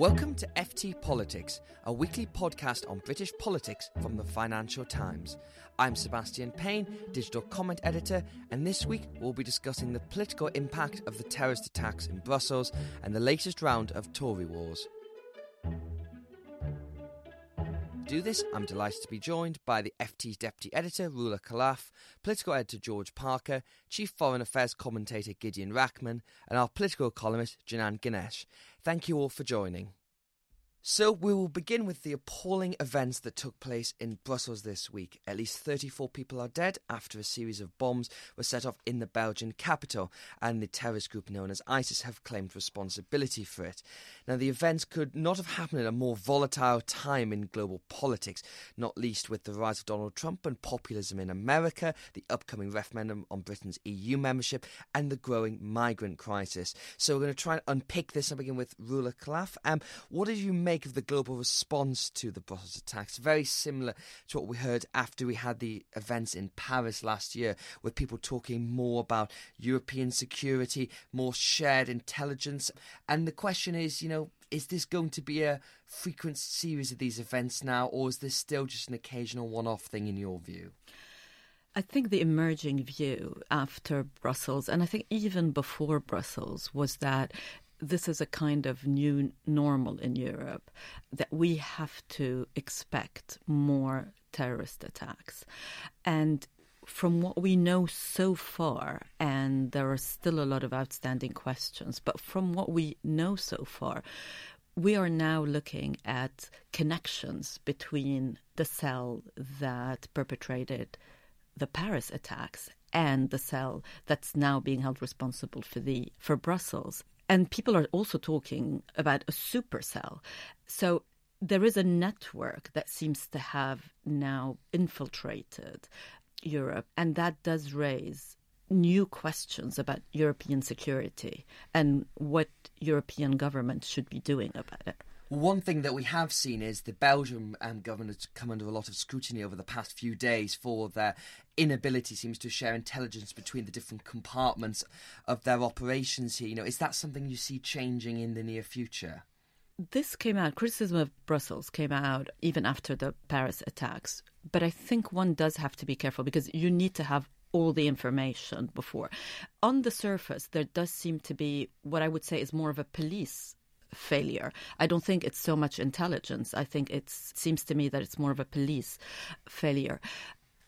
Welcome to FT Politics, a weekly podcast on British politics from the Financial Times. I'm Sebastian Payne, digital comment editor, and this week we'll be discussing the political impact of the terrorist attacks in Brussels and the latest round of Tory wars. Do this, I'm delighted to be joined by the FT's deputy editor, Roula Khalaf, political editor George Parker, chief foreign affairs commentator Gideon Rachman, and our political columnist Janan Ganesh. Thank you all for joining. So, we will begin with the appalling events that took place in Brussels this week. At least 34 people are dead after a series of bombs were set off in the Belgian capital, and the terrorist group known as ISIS have claimed responsibility for it. Now, the events could not have happened at a more volatile time in global politics, not least with the rise of Donald Trump and populism in America, the upcoming referendum on Britain's EU membership, and the growing migrant crisis. So, we're going to try and unpick this and begin with Roula Khalaf. Um, what did you of the global response to the Brussels attacks? Very similar to what we heard after we had the events in Paris last year, with people talking more about European security, more shared intelligence. And the question is, you know, is this going to be a frequent series of these events now, or is this still just an occasional one off thing in your view? I think the emerging view after Brussels, and I think even before Brussels, was that this is a kind of new normal in Europe that we have to expect more terrorist attacks. And from what we know so far, and there are still a lot of outstanding questions, but from what we know so far, we are now looking at connections between the cell that perpetrated the Paris attacks and the cell that's now being held responsible for the for Brussels. And people are also talking about a supercell. So there is a network that seems to have now infiltrated Europe, and that does raise new questions about European security and what European governments should be doing about it. One thing that we have seen is the Belgium um, government has come under a lot of scrutiny over the past few days for their inability seems to share intelligence between the different compartments of their operations here. You know, is that something you see changing in the near future? This came out, criticism of Brussels came out even after the Paris attacks. But I think one does have to be careful because you need to have all the information before. On the surface, there does seem to be what I would say is more of a police failure. I don't think it's so much intelligence. I think it seems to me that it's more of a police failure.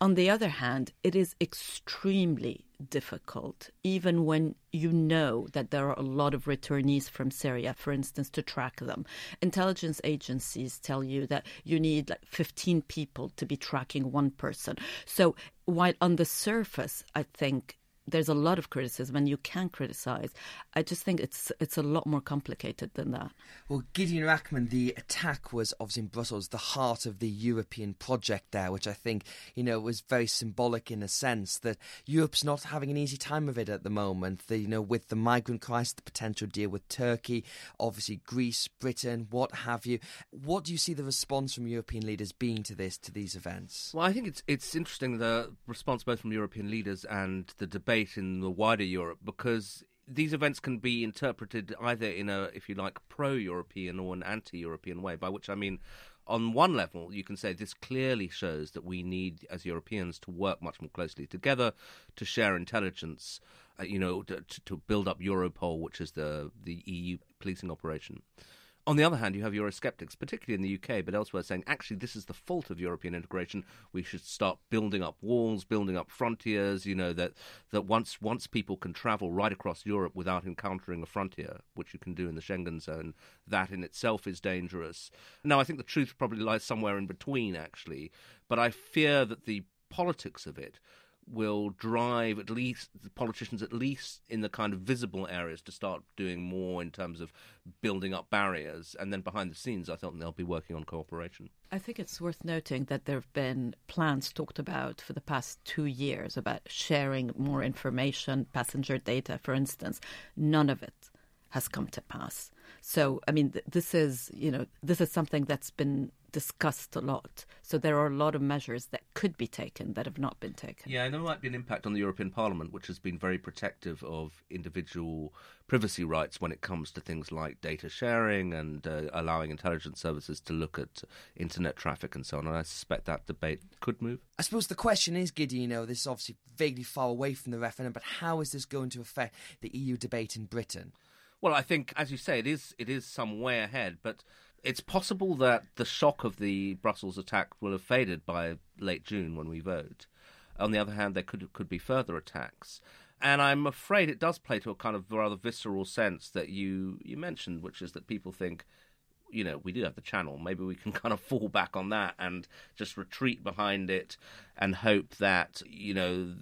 On the other hand, it is extremely difficult, even when you know that there are a lot of returnees from Syria, for instance, to track them. Intelligence agencies tell you that you need like 15 people to be tracking one person. So, while on the surface, I think there's a lot of criticism and you can criticize. I just think it's it's a lot more complicated than that. Well, Gideon Rachman, the attack was obviously in Brussels, the heart of the European project there, which I think, you know, was very symbolic in a sense that Europe's not having an easy time of it at the moment. The, you know, with the migrant crisis, the potential deal with Turkey, obviously Greece, Britain, what have you. What do you see the response from European leaders being to this, to these events? Well, I think it's it's interesting the response both from European leaders and the debate debate in the wider Europe because these events can be interpreted either in a, if you like, pro European or an anti European way, by which I mean, on one level, you can say this clearly shows that we need, as Europeans, to work much more closely together, to share intelligence, uh, you know, to, to build up Europol, which is the, the EU policing operation. On the other hand, you have Eurosceptics, particularly in the UK, but elsewhere, saying actually this is the fault of European integration. We should start building up walls, building up frontiers. You know that that once once people can travel right across Europe without encountering a frontier, which you can do in the Schengen zone, that in itself is dangerous. Now, I think the truth probably lies somewhere in between, actually. But I fear that the politics of it will drive at least the politicians, at least in the kind of visible areas, to start doing more in terms of building up barriers. And then behind the scenes, I think they'll be working on cooperation. I think it's worth noting that there have been plans talked about for the past two years about sharing more information, passenger data, for instance. None of it has come to pass. So, I mean, this is, you know, this is something that's been discussed a lot. So there are a lot of measures that could be taken that have not been taken. Yeah, and there might be an impact on the European Parliament, which has been very protective of individual privacy rights when it comes to things like data sharing and uh, allowing intelligence services to look at internet traffic and so on. And I suspect that debate could move. I suppose the question is, Gideon, you know, this is obviously vaguely far away from the referendum, but how is this going to affect the EU debate in Britain? Well, I think, as you say, it is it is some way ahead, but it's possible that the shock of the Brussels attack will have faded by late June when we vote. On the other hand, there could could be further attacks, and I'm afraid it does play to a kind of rather visceral sense that you you mentioned, which is that people think you know, we do have the channel. Maybe we can kind of fall back on that and just retreat behind it and hope that, you know,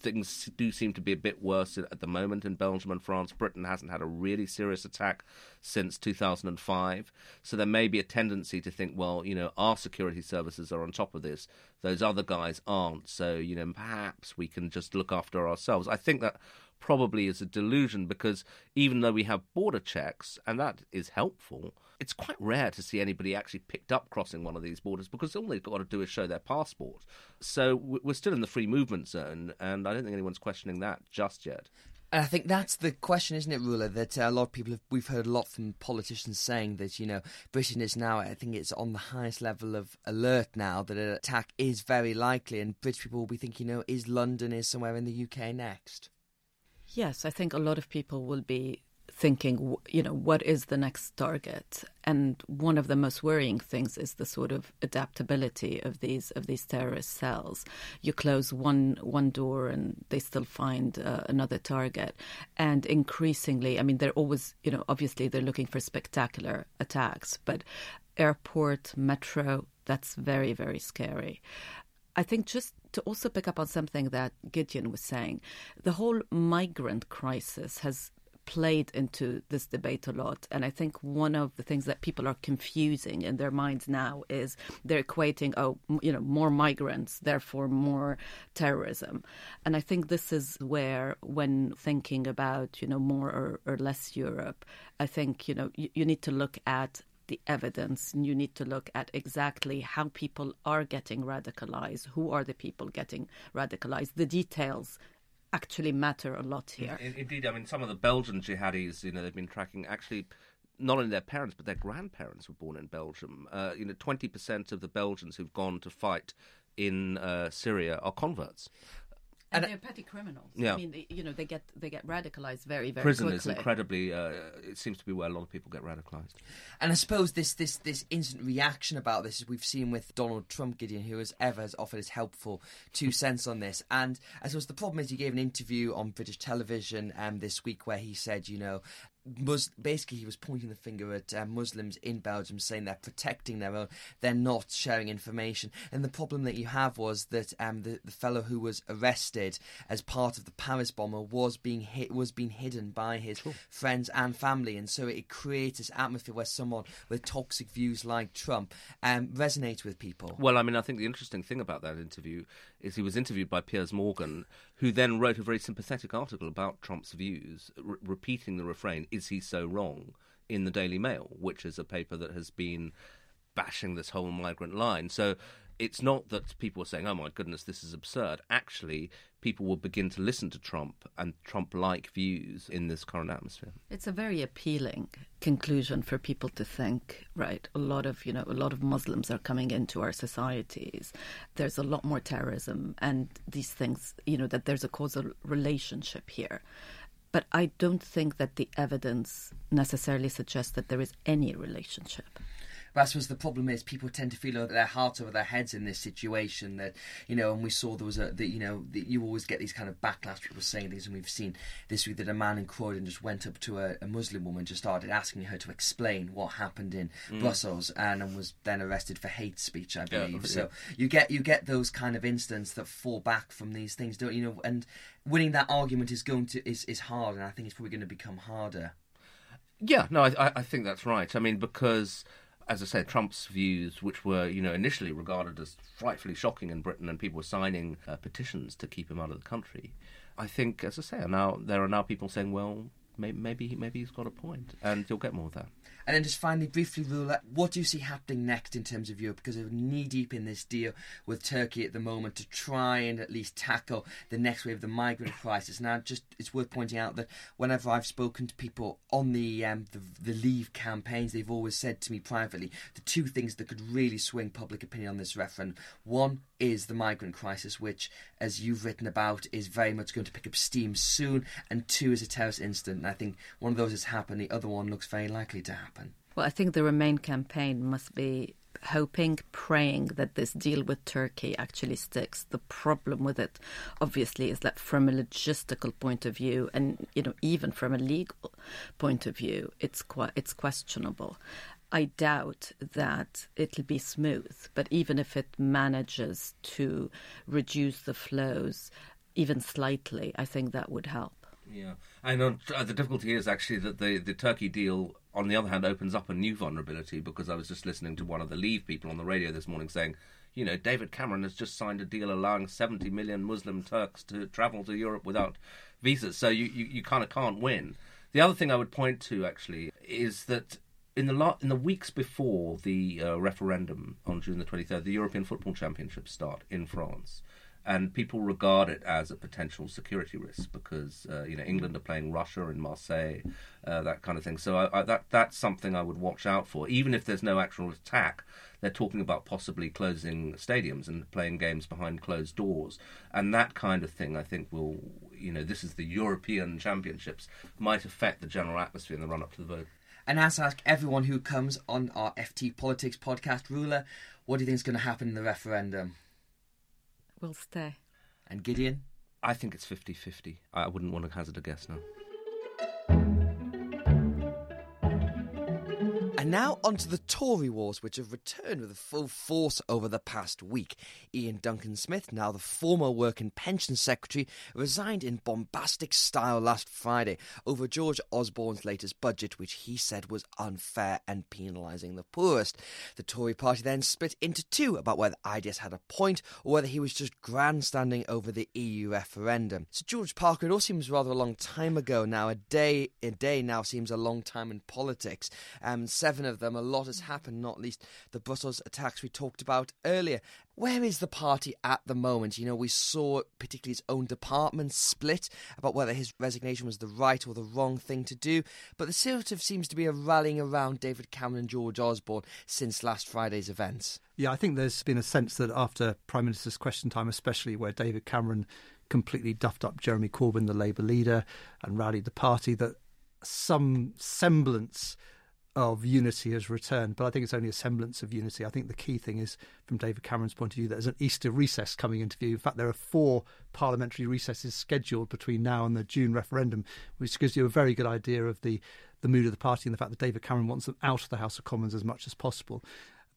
things do seem to be a bit worse at the moment in Belgium and France. Britain hasn't had a really serious attack since 2005. So there may be a tendency to think, well, you know, our security services are on top of this. Those other guys aren't. So, you know, perhaps we can just look after ourselves. I think that probably is a delusion because even though we have border checks, and that is helpful, it's quite rare to see anybody actually picked up crossing one of these borders because all they've got to do is show their passport. So we're still in the free movement zone, and I don't think anyone's questioning that just yet. And I think that's the question, isn't it, Roula? That uh, a lot of people have, we've heard a lot from politicians saying that you know Britain is now, I think it's on the highest level of alert now that an attack is very likely, and British people will be thinking, you know, is London is somewhere in the UK next? Yes, I think a lot of people will be thinking, you know, what is the next target? And one of the most worrying things is the sort of adaptability of these of these terrorist cells. You close one one door and they still find uh, another target. And increasingly, I mean, they're always, you know, obviously they're looking for spectacular attacks, but airport, metro, that's very very scary. I think just to also pick up on something that Gideon was saying, the whole migrant crisis has played into this debate a lot. And I think one of the things that people are confusing in their minds now is they're equating, oh, you know, more migrants, therefore more terrorism. And I think this is where, when thinking about, you know, more or, or less Europe, I think, you know, you, you need to look at the evidence and you need to look at exactly how people are getting radicalized, who are the people getting radicalized, the details actually matter a lot here. Indeed, I mean, some of the Belgian jihadis, you know, they've been tracking actually not only their parents but their grandparents were born in Belgium. Uh, you know, twenty percent of the Belgians who've gone to fight in uh, Syria are converts. And, and they're petty criminals. Yeah. I mean, they, you know, they get they get radicalized very very Prison quickly. is incredibly. Uh, it seems to be where a lot of people get radicalized. And I suppose this this this instant reaction about this we've seen with Donald Trump, Gideon, who has ever has offered his helpful two cents on this. And I suppose the problem is he gave an interview on British television um, this week where he said, you know, Mus- basically, he was pointing the finger at uh, Muslims in Belgium, saying they're protecting their own, they're not sharing information. And the problem that you have was that um, the the fellow who was arrested as part of the Paris bomber was being hit, was being hidden by his sure. friends and family, and so it creates this atmosphere where someone with toxic views like Trump um, resonates with people. Well, I mean, I think the interesting thing about that interview is he was interviewed by Piers Morgan, who then wrote a very sympathetic article about Trump's views, re- repeating the refrain is he so wrong? in the Daily Mail, which is a paper that has been bashing this whole migrant line. So it's not that people are saying, oh my goodness, this is absurd. Actually, people will begin to listen to Trump and Trump like views in this current atmosphere. It's a very appealing conclusion for people to think, right? A lot of, you know, a lot of Muslims are coming into our societies. There's a lot more terrorism and these things, you know, that there's a causal relationship here. But I don't think that the evidence necessarily suggests that there is any relationship. But I suppose the problem is people tend to feel their hearts over their heads in this situation. That you know, and we saw there was a that you know that you always get these kind of backlash. People saying things, and we've seen this week that a man in Croydon just went up to a, a Muslim woman, just started asking her to explain what happened in mm. Brussels, and, and was then arrested for hate speech, I believe. Yeah, so yeah. you get you get those kind of incidents that fall back from these things, don't you know? And winning that argument is going to is is hard, and I think it's probably going to become harder. Yeah, no, I, I think that's right. I mean, because as I said, Trump's views, which were you know initially regarded as frightfully shocking in Britain, and people were signing uh, petitions to keep him out of the country. I think, as I say, now there are now people saying, well, maybe maybe, maybe he's got a point, and you'll get more of that. And then just finally, briefly, Roula, what do you see happening next in terms of Europe? Because we're knee deep in this deal with Turkey at the moment to try and at least tackle the next wave of the migrant crisis. Now, just it's worth pointing out that whenever I've spoken to people on the um, the, the Leave campaigns, they've always said to me privately the two things that could really swing public opinion on this referendum. One is the migrant crisis, which, as you've written about, is very much going to pick up steam soon, and two is a terrorist incident. I think one of those has happened, the other one looks very likely to happen happen? Well, I think the Remain campaign must be hoping, praying that this deal with Turkey actually sticks. The problem with it, obviously, is that from a logistical point of view, and you know, even from a legal point of view, it's quite it's questionable. I doubt that it'll be smooth, but even if it manages to reduce the flows even slightly, I think that would help. Yeah, and uh, the difficulty is actually that the the Turkey deal on the other hand, opens up a new vulnerability because I was just listening to one of the Leave people on the radio this morning saying, you know, David Cameron has just signed a deal allowing 70 million Muslim Turks to travel to Europe without visas. So you, you, you kind of can't win. The other thing I would point to actually is that in the la- in the weeks before the uh, referendum on June the 23rd, the European Football Championships start in France and people regard it as a potential security risk because uh, you know England are playing Russia in Marseille, uh, that kind of thing. So I, I, that that's something I would watch out for. Even if there's no actual attack, they're talking about possibly closing stadiums and playing games behind closed doors, and that kind of thing I think will you know this is the European Championships might affect the general atmosphere in the run up to the vote. And as I ask everyone who comes on our FT Politics podcast, Roula, what do you think is going to happen in the referendum? Will stay. And Gideon? I think it's 50 50. I wouldn't want to hazard a guess now. And now onto the Tory wars, which have returned with full force over the past week. Iain Duncan Smith, now the former Work and Pension Secretary, resigned in bombastic style last Friday over George Osborne's latest budget, which he said was unfair and penalising the poorest. The Tory party then split into two about whether IDS had a point or whether he was just grandstanding over the EU referendum. So George Parker, it all seems rather a long time ago now. A day, a day now seems a long time in politics. Um, seven seven of them. A lot has happened, not least the Brussels attacks we talked about earlier. Where is the party at the moment? You know, we saw particularly his own department split about whether his resignation was the right or the wrong thing to do. But there sort of seems to be a rallying around David Cameron and George Osborne since last Friday's events. Yeah, I think there's been a sense that after Prime Minister's question time, especially where David Cameron completely duffed up Jeremy Corbyn, the Labour leader, and rallied the party, that some semblance of unity has returned, but I think it's only a semblance of unity. I think the key thing is, from David Cameron's point of view, that there's an Easter recess coming into view. In fact, there are four parliamentary recesses scheduled between now and the June referendum, which gives you a very good idea of the, the mood of the party and the fact that David Cameron wants them out of the House of Commons as much as possible.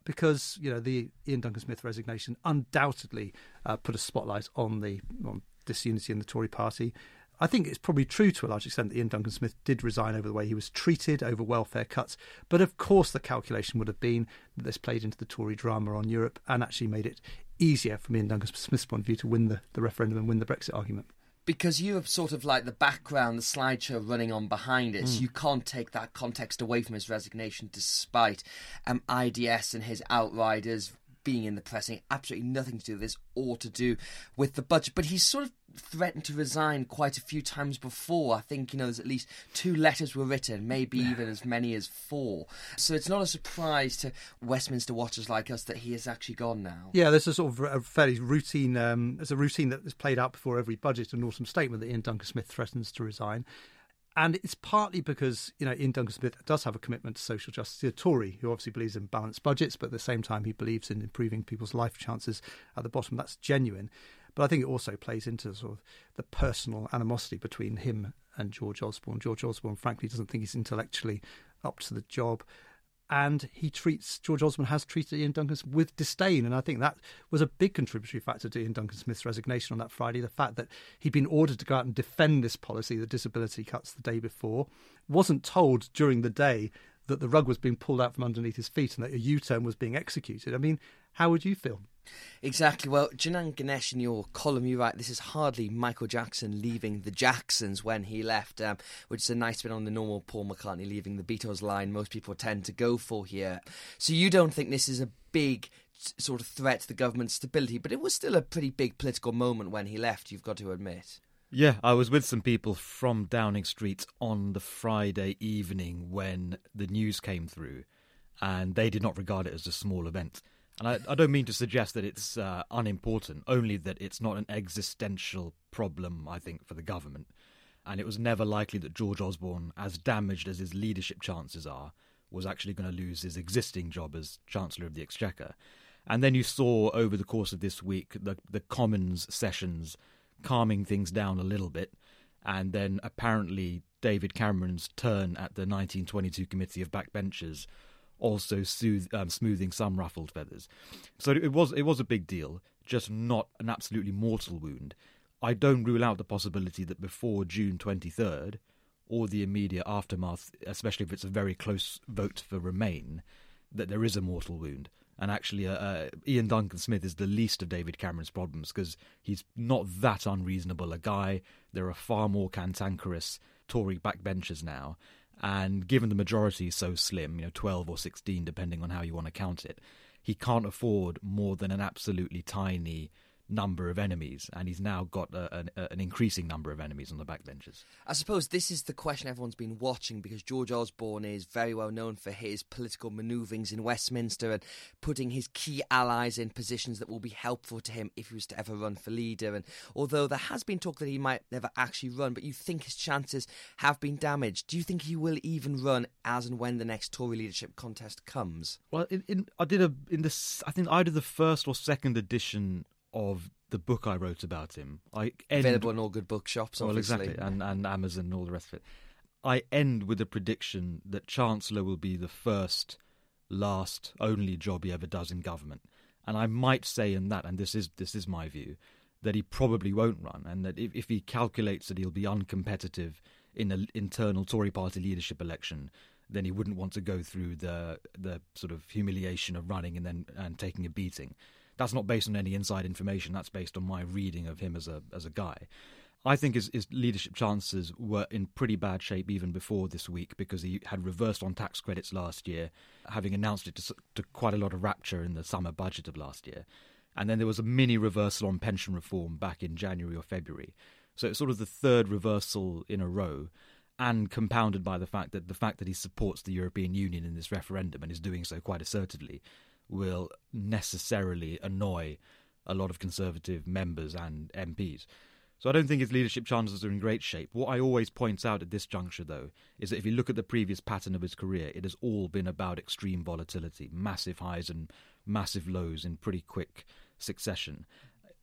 Because you know the Iain Duncan Smith resignation undoubtedly uh, put a spotlight on the on disunity in the Tory party. I think it's probably true to a large extent that Iain Duncan Smith did resign over the way he was treated, over welfare cuts. But of course, the calculation would have been that this played into the Tory drama on Europe and actually made it easier from Iain Duncan Smith's point of view to win the, the referendum and win the Brexit argument because you have sort of like the background, the slideshow running on behind it. Mm. So you can't take that context away from his resignation, despite um, IDS and his outriders being in the press saying absolutely nothing to do with this or to do with the budget. But he's sort of threatened to resign quite a few times before. I think, you know, there's at least two letters were written, maybe even as many as four. So it's not a surprise to Westminster watchers like us that he has actually gone now. Yeah, there's a sort of a fairly routine, um, there's a routine that is played out before every budget and autumn statement that Iain Duncan Smith threatens to resign. And it's partly because, you know, Iain Duncan Smith does have a commitment to social justice. He's a Tory who obviously believes in balanced budgets, but at the same time, he believes in improving people's life chances at the bottom. That's genuine. But I think it also plays into sort of the personal animosity between him and George Osborne. George Osborne, frankly, doesn't think he's intellectually up to the job and he treats George Osborne has treated Iain Duncan Smith with disdain, and I think that was a big contributory factor to Iain Duncan Smith's resignation on that Friday. The fact that he'd been ordered to go out and defend this policy, the disability cuts, the day before, wasn't told during the day that the rug was being pulled out from underneath his feet and that a U-turn was being executed. I mean, how would you feel? Exactly. Well, Janan Ganesh, in your column, you write this is hardly Michael Jackson leaving the Jacksons when he left, um, which is a nice bit on the normal Paul McCartney leaving the Beatles line most people tend to go for here. So you don't think this is a big sort of threat to the government's stability, but it was still a pretty big political moment when he left, you've got to admit. Yeah, I was with some people from Downing Street on the Friday evening when the news came through, and they did not regard it as a small event. And I, I don't mean to suggest that it's uh, unimportant, only that it's not an existential problem, I think, for the government. And it was never likely that George Osborne, as damaged as his leadership chances are, was actually going to lose his existing job as Chancellor of the Exchequer. And then you saw over the course of this week the, the Commons sessions calming things down a little bit. And then apparently David Cameron's turn at the 1922 Committee of Backbenchers also soothe, um, smoothing some ruffled feathers. So it was it was a big deal, just not an absolutely mortal wound. I don't rule out the possibility that before June 23rd, or the immediate aftermath, especially if it's a very close vote for Remain, that there is a mortal wound. And actually, uh, uh, Iain Duncan Smith is the least of David Cameron's problems because he's not that unreasonable a guy. There are far more cantankerous Tory backbenchers now. And given the majority is so slim, you know, 12 or 16, depending on how you want to count it, he can't afford more than an absolutely tiny number of enemies, and he's now got a, a, an increasing number of enemies on the backbenches. I suppose this is the question everyone's been watching because George Osborne is very well known for his political manoeuvrings in Westminster and putting his key allies in positions that will be helpful to him if he was to ever run for leader. And although there has been talk that he might never actually run, but you think his chances have been damaged, do you think he will even run as and when the next Tory leadership contest comes? Well, in, in, I did a in this. I think either the first or second edition of the book I wrote about him. I end, available in all good bookshops. Well, obviously. exactly, and and Amazon and all the rest of it. I end with a prediction that Chancellor will be the first, last, only job he ever does in government, and I might say in that, and this is this is my view, that he probably won't run, and that if, if he calculates that he'll be uncompetitive in an internal Tory party leadership election, then he wouldn't want to go through the the sort of humiliation of running and then and taking a beating. That's not based on any inside information. That's based on my reading of him as a as a guy. I think his, his leadership chances were in pretty bad shape even before this week because he had reversed on tax credits last year, having announced it to, to quite a lot of rapture in the summer budget of last year. And then there was a mini reversal on pension reform back in January or February. So it's sort of the third reversal in a row, and compounded by the fact that the fact that he supports the European Union in this referendum and is doing so quite assertively will necessarily annoy a lot of Conservative members and MPs. So I don't think his leadership chances are in great shape. What I always point out at this juncture, though, is that if you look at the previous pattern of his career, it has all been about extreme volatility, massive highs and massive lows in pretty quick succession.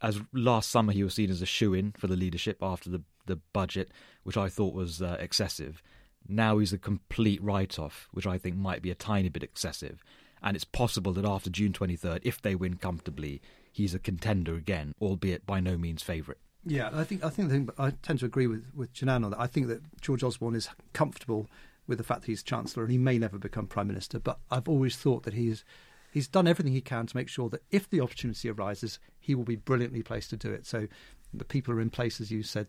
As last summer, he was seen as a shoe in for the leadership after the, the budget, which I thought was uh, excessive. Now he's a complete write off, which I think might be a tiny bit excessive and it's possible that after June 23rd, if they win comfortably, he's a contender again, albeit by no means favourite. Yeah, I think I think the thing, I tend to agree with with Janan on that. I think that George Osborne is comfortable with the fact that he's chancellor and he may never become prime minister. But I've always thought that he's he's done everything he can to make sure that if the opportunity arises, he will be brilliantly placed to do it. So the people are in place, as you said,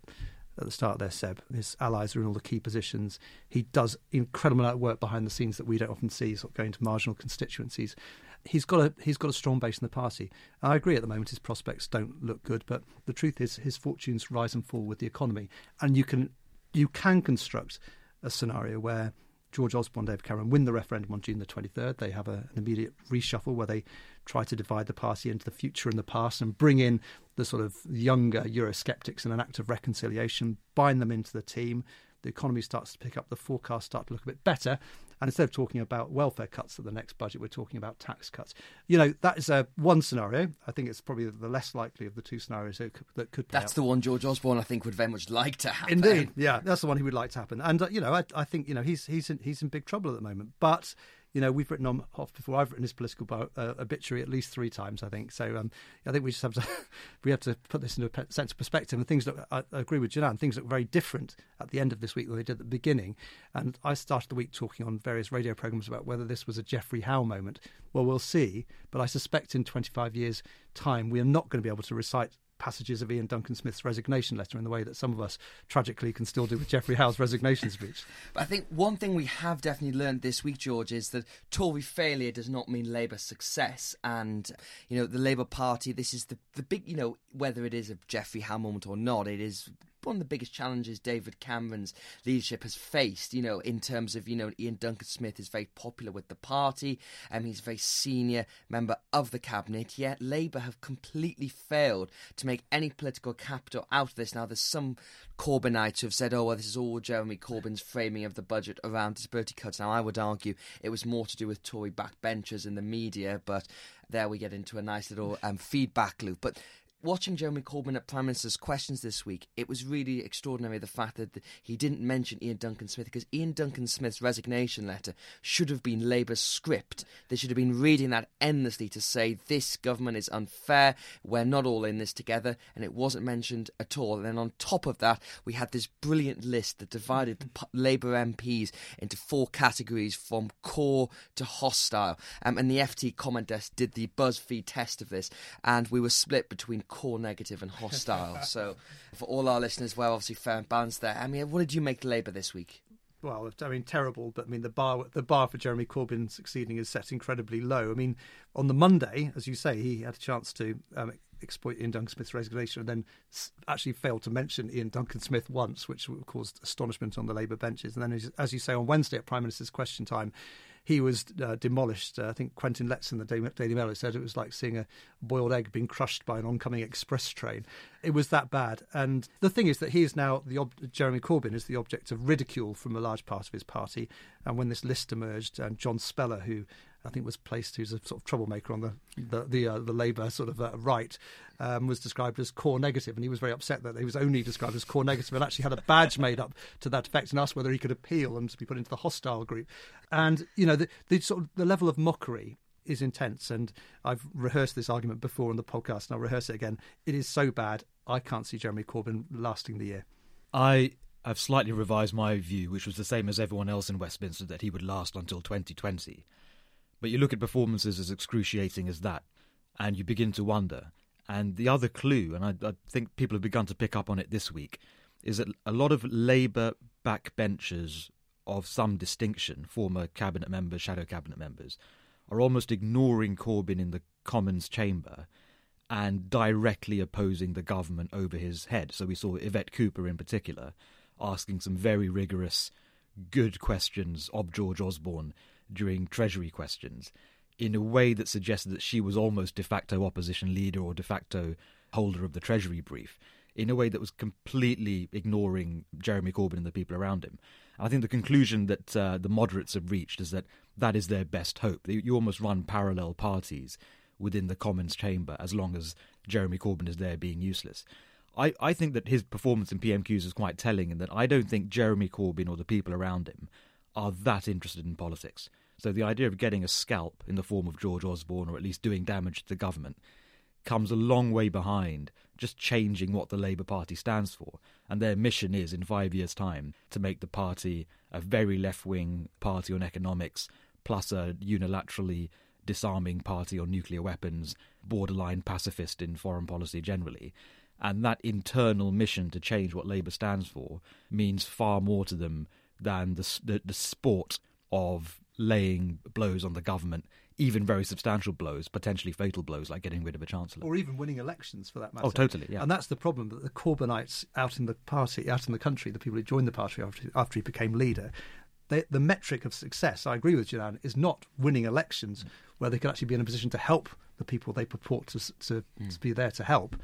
at the start there, Seb. His allies are in all the key positions. He does incredible amount of work behind the scenes that we don't often see, sort of going to marginal constituencies. He's got a he's got a strong base in the party. I agree at the moment his prospects don't look good, but the truth is his fortunes rise and fall with the economy, and you can you can construct a scenario where George Osborne, David Cameron win the referendum on June the 23rd. They have a, an immediate reshuffle where they try to divide the party into the future and the past and bring in the sort of younger Eurosceptics in an act of reconciliation, bind them into the team. the economy starts to pick up, the forecasts start to look a bit better. And instead of talking about welfare cuts at the next budget, we're talking about tax cuts. You know, that is a one scenario. I think it's probably the less likely of the two scenarios that could, that could That's out. the one George Osborne, I think, would very much like to happen. Indeed, yeah, that's the one he would like to happen. And uh, you know, I, I think you know he's he's in, he's in big trouble at the moment. But you know, we've written on before. I've written his political bio, uh, obituary at least three times, I think. So um, I think we just have to we have to put this into a sense of perspective. And things look, I, I agree with Janan. Things look very different at the end of this week than they did at the beginning. And I started the week talking on various radio programs about whether this was a Geoffrey Howe moment. Well, we'll see. But I suspect in 25 years' time, we are not going to be able to recite passages of Iain Duncan Smith's resignation letter in the way that some of us tragically can still do with Geoffrey Howe's resignation speech. But I think one thing we have definitely learned this week, George, is that Tory failure does not mean Labour success. And, you know, the Labour Party, this is the, the big, you know, whether it is a Geoffrey Howe moment or not, it is one of the biggest challenges David Cameron's leadership has faced, you know, in terms of, you know, Iain Duncan Smith is very popular with the party and he's a very senior member of the cabinet, yet Labour have completely failed to make any political capital out of this. Now, there's some Corbynites who have said, oh, well, this is all Jeremy Corbyn's framing of the budget around disability cuts. Now, I would argue it was more to do with Tory backbenchers in the media, but there we get into a nice little um, feedback loop. But watching Jeremy Corbyn at Prime Minister's questions this week, it was really extraordinary the fact that he didn't mention Iain Duncan Smith because Iain Duncan Smith's resignation letter should have been Labour's script. They should have been reading that endlessly to say this government is unfair, we're not all in this together, and it wasn't mentioned at all. And then on top of that, we had this brilliant list that divided the Labour MPs into four categories from core to hostile. Um, and the FT comment desk did the BuzzFeed test of this, and we were split between core negative and hostile. so for all our listeners, we're obviously fair and balanced there. I mean, what did you make Labour this week? Well, I mean, terrible, but I mean, the bar the bar for Jeremy Corbyn succeeding is set incredibly low. I mean, on the Monday, as you say, he had a chance to um, exploit Iain Duncan Smith's resignation and then actually failed to mention Iain Duncan Smith once, which caused astonishment on the Labour benches. And then, as you say, on Wednesday at Prime Minister's Question Time, he was uh, demolished. Uh, I think Quentin Letts in the Daily Mail said it was like seeing a boiled egg being crushed by an oncoming express train. It was that bad. And the thing is that he is now the ob- Jeremy Corbyn is the object of ridicule from a large part of his party. And when this list emerged, and John Spellar, who I think was placed, who's a sort of troublemaker on the the the, uh, the Labour sort of uh, right, um, was described as core negative, and he was very upset that he was only described as core negative, and actually had a badge made up to that effect, and asked whether he could appeal and be put into the hostile group. And you know, the, the sort of the level of mockery is intense, and I've rehearsed this argument before on the podcast, and I'll rehearse it again. It is so bad, I can't see Jeremy Corbyn lasting the year. I have slightly revised my view, which was the same as everyone else in Westminster, that he would last until 2020. But you look at performances as excruciating as that, and you begin to wonder. And the other clue, and I, I, think people have begun to pick up on it this week, is that a lot of Labour backbenchers of some distinction, former cabinet members, shadow cabinet members, are almost ignoring Corbyn in the Commons chamber and directly opposing the government over his head. So we saw Yvette Cooper in particular asking some very rigorous, good questions of George Osborne during Treasury questions in a way that suggested that she was almost de facto opposition leader or de facto holder of the Treasury brief, in a way that was completely ignoring Jeremy Corbyn and the people around him. I think the conclusion that uh, the moderates have reached is that that is their best hope. You almost run parallel parties within the Commons chamber as long as Jeremy Corbyn is there being useless. I, I think that his performance in PMQs is quite telling in that I don't think Jeremy Corbyn or the people around him are that interested in politics. So the idea of getting a scalp in the form of George Osborne, or at least doing damage to the government, comes a long way behind just changing what the Labour Party stands for. And their mission is, in five years' time, to make the party a very left wing party on economics, plus a unilaterally disarming party on nuclear weapons, borderline pacifist in foreign policy generally. And that internal mission to change what Labour stands for means far more to them than the, the, the sport of laying blows on the government, even very substantial blows, potentially fatal blows, like getting rid of a chancellor, or even winning elections for that matter. Oh, totally, yeah. And that's the problem that the Corbynites out in the party, out in the country, the people who joined the party after, after he became leader, they, the metric of success, I agree with Janan, is not winning elections mm. where they can actually be in a position to help the people they purport to to, mm. to be there to help.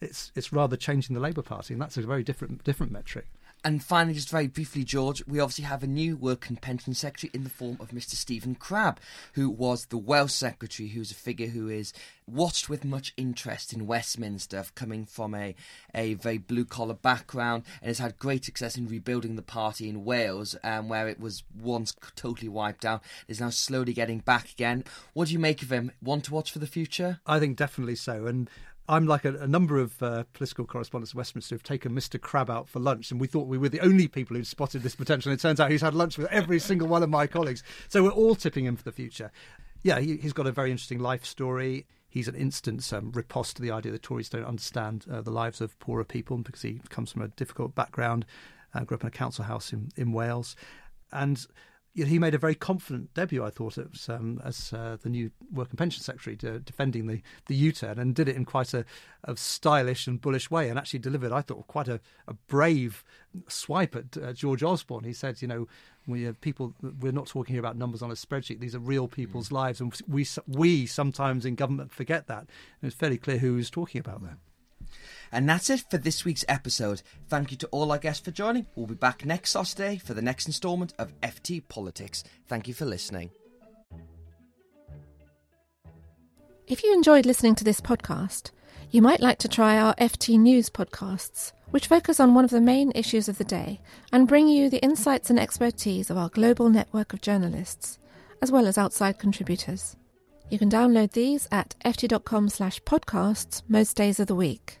It's it's rather changing the Labour Party, and that's a very different different metric. And finally, just very briefly, George, we obviously have a new Work and Pension Secretary in the form of Mr. Stephen Crabb, who was the Welsh Secretary, who's a figure who is watched with much interest in Westminster, coming from a, a very blue collar background, and has had great success in rebuilding the party in Wales, um, where it was once totally wiped out. Is now slowly getting back again. What do you make of him? Want to watch for the future? I think definitely so. And I'm like a, a number of uh, political correspondents in Westminster who've taken Mr. Crabb out for lunch, and we thought we were the only people who'd spotted this potential. And it turns out he's had lunch with every single one of my colleagues. So we're all tipping him for the future. Yeah, he, has got a very interesting life story. He's an instant um, riposte to the idea that Tories don't understand uh, the lives of poorer people because he comes from a difficult background, uh, grew up in a council house in, in Wales. And he made a very confident debut, I thought, it was, um, as uh, the new Work and Pension Secretary, to, defending the, the U turn, and did it in quite a, a, stylish and bullish way, and actually delivered, I thought, quite a, a brave swipe at uh, George Osborne. He said, you know, we have people, we're not talking here about numbers on a spreadsheet, these are real people's mm. lives, and we, we sometimes in government forget that. And it's fairly clear who he was talking about there. And that's it for this week's episode. Thank you to all our guests for joining. We'll be back next Saturday for the next instalment of FT Politics. Thank you for listening. If you enjoyed listening to this podcast, you might like to try our FT News podcasts, which focus on one of the main issues of the day and bring you the insights and expertise of our global network of journalists, as well as outside contributors. You can download these at ft.com slash podcasts most days of the week.